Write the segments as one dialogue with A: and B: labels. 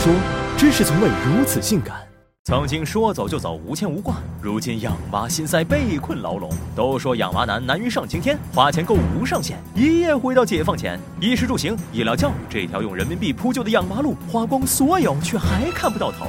A: 说，真是从未如此性感。曾经说走就走，无牵无挂，如今养娃心塞，被困牢笼。都说养娃难，难于上青天，花钱购物无上限。一夜回到解放前，衣食住行、医疗教育这条用人民币铺就的养娃路，花光所有，却还看不到头。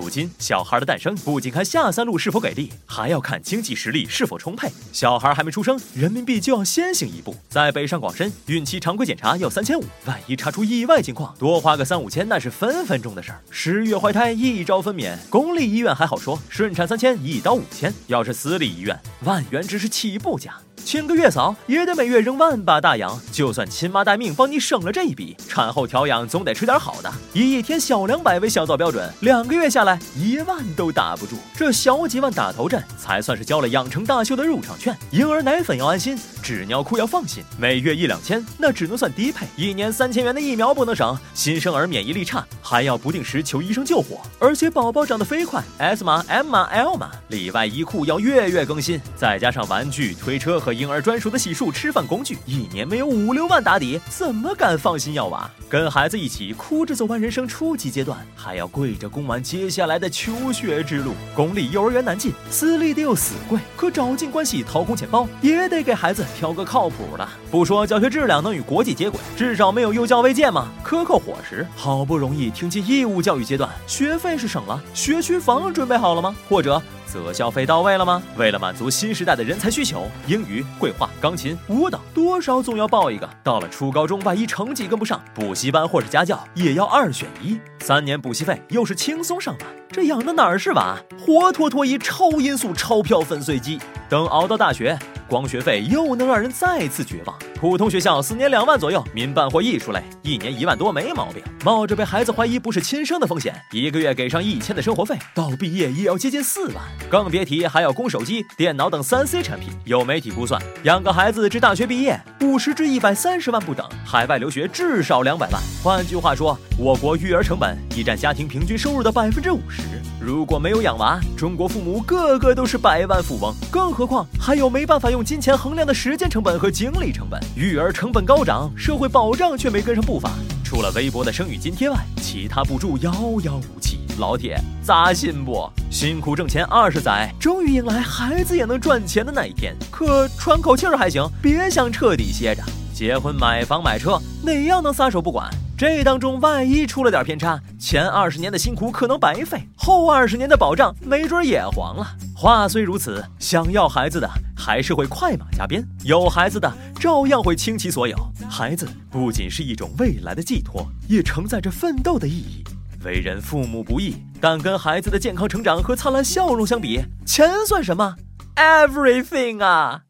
A: 如今，小孩的诞生不仅看下三路是否给力，还要看经济实力是否充沛。小孩还没出生，人民币就要先行一步。在北上广深，孕期常规检查要三千五，万一查出意外情况，多花个三五千那是分分钟的事儿。十月怀胎，一朝分娩。公立医院还好说，顺产三千，一刀五千。要是私立医院，万元只是起步价。请个月嫂也得每月扔万把大洋，就算亲妈待命帮你省了这一笔，产后调养总得吃点好的。以一天小两百为小灶标准，两个月下来一万都打不住。这小几万打头阵，才算是交了养成大秀的入场券。婴儿奶粉要安心，纸尿裤要放心。每月一两千，那只能算低配。一年三千元的疫苗不能省，新生儿免疫力差，还要不定时求医生救火。而且宝宝长得飞快，S 码、M 码、L 码，里外衣裤要月月更新，再加上玩具、推车和。婴儿专属的洗漱、吃饭工具，一年没有五六万打底，怎么敢放心要娃？跟孩子一起哭着走完人生初级阶段，还要跪着供完接下来的求学之路。公立幼儿园难进，私立的又死贵，可找尽关系、掏空钱包，也得给孩子挑个靠谱的。不说教学质量能与国际接轨，至少没有幼教未见嘛。克扣伙食，好不容易听进义务教育阶段，学费是省了，学区房准备好了吗？或者？择校费到位了吗？为了满足新时代的人才需求，英语、绘画、钢琴、舞蹈，多少总要报一个。到了初高中，万一成绩跟不上，补习班或者家教也要二选一。三年补习费又是轻松上万。这养的哪儿是娃？活脱脱一超音速钞票粉碎机。等熬到大学，光学费又能让人再次绝望。普通学校四年两万左右，民办或艺术类一年一万多没毛病。冒着被孩子怀疑不是亲生的风险，一个月给上一千的生活费，到毕业也要接近四万。更别提还要供手机、电脑等三 C 产品。有媒体估算，养个孩子至大学毕业，五十至一百三十万不等。海外留学至少两百万。换句话说，我国育儿成本已占家庭平均收入的百分之五十。如果没有养娃，中国父母个个都是百万富翁。更何况还有没办法用金钱衡量的时间成本和精力成本。育儿成本高涨，社会保障却没跟上步伐。除了微薄的生育津贴外，其他补助遥遥无期。老铁，扎心不？辛苦挣钱二十载，终于迎来孩子也能赚钱的那一天。可喘口气儿还行，别想彻底歇着。结婚、买房、买车，哪样能撒手不管？这当中万一出了点偏差，前二十年的辛苦可能白费，后二十年的保障没准也黄了。话虽如此，想要孩子的还是会快马加鞭，有孩子的照样会倾其所有。孩子不仅是一种未来的寄托，也承载着奋斗的意义。为人父母不易，但跟孩子的健康成长和灿烂笑容相比，钱算什么？Everything 啊！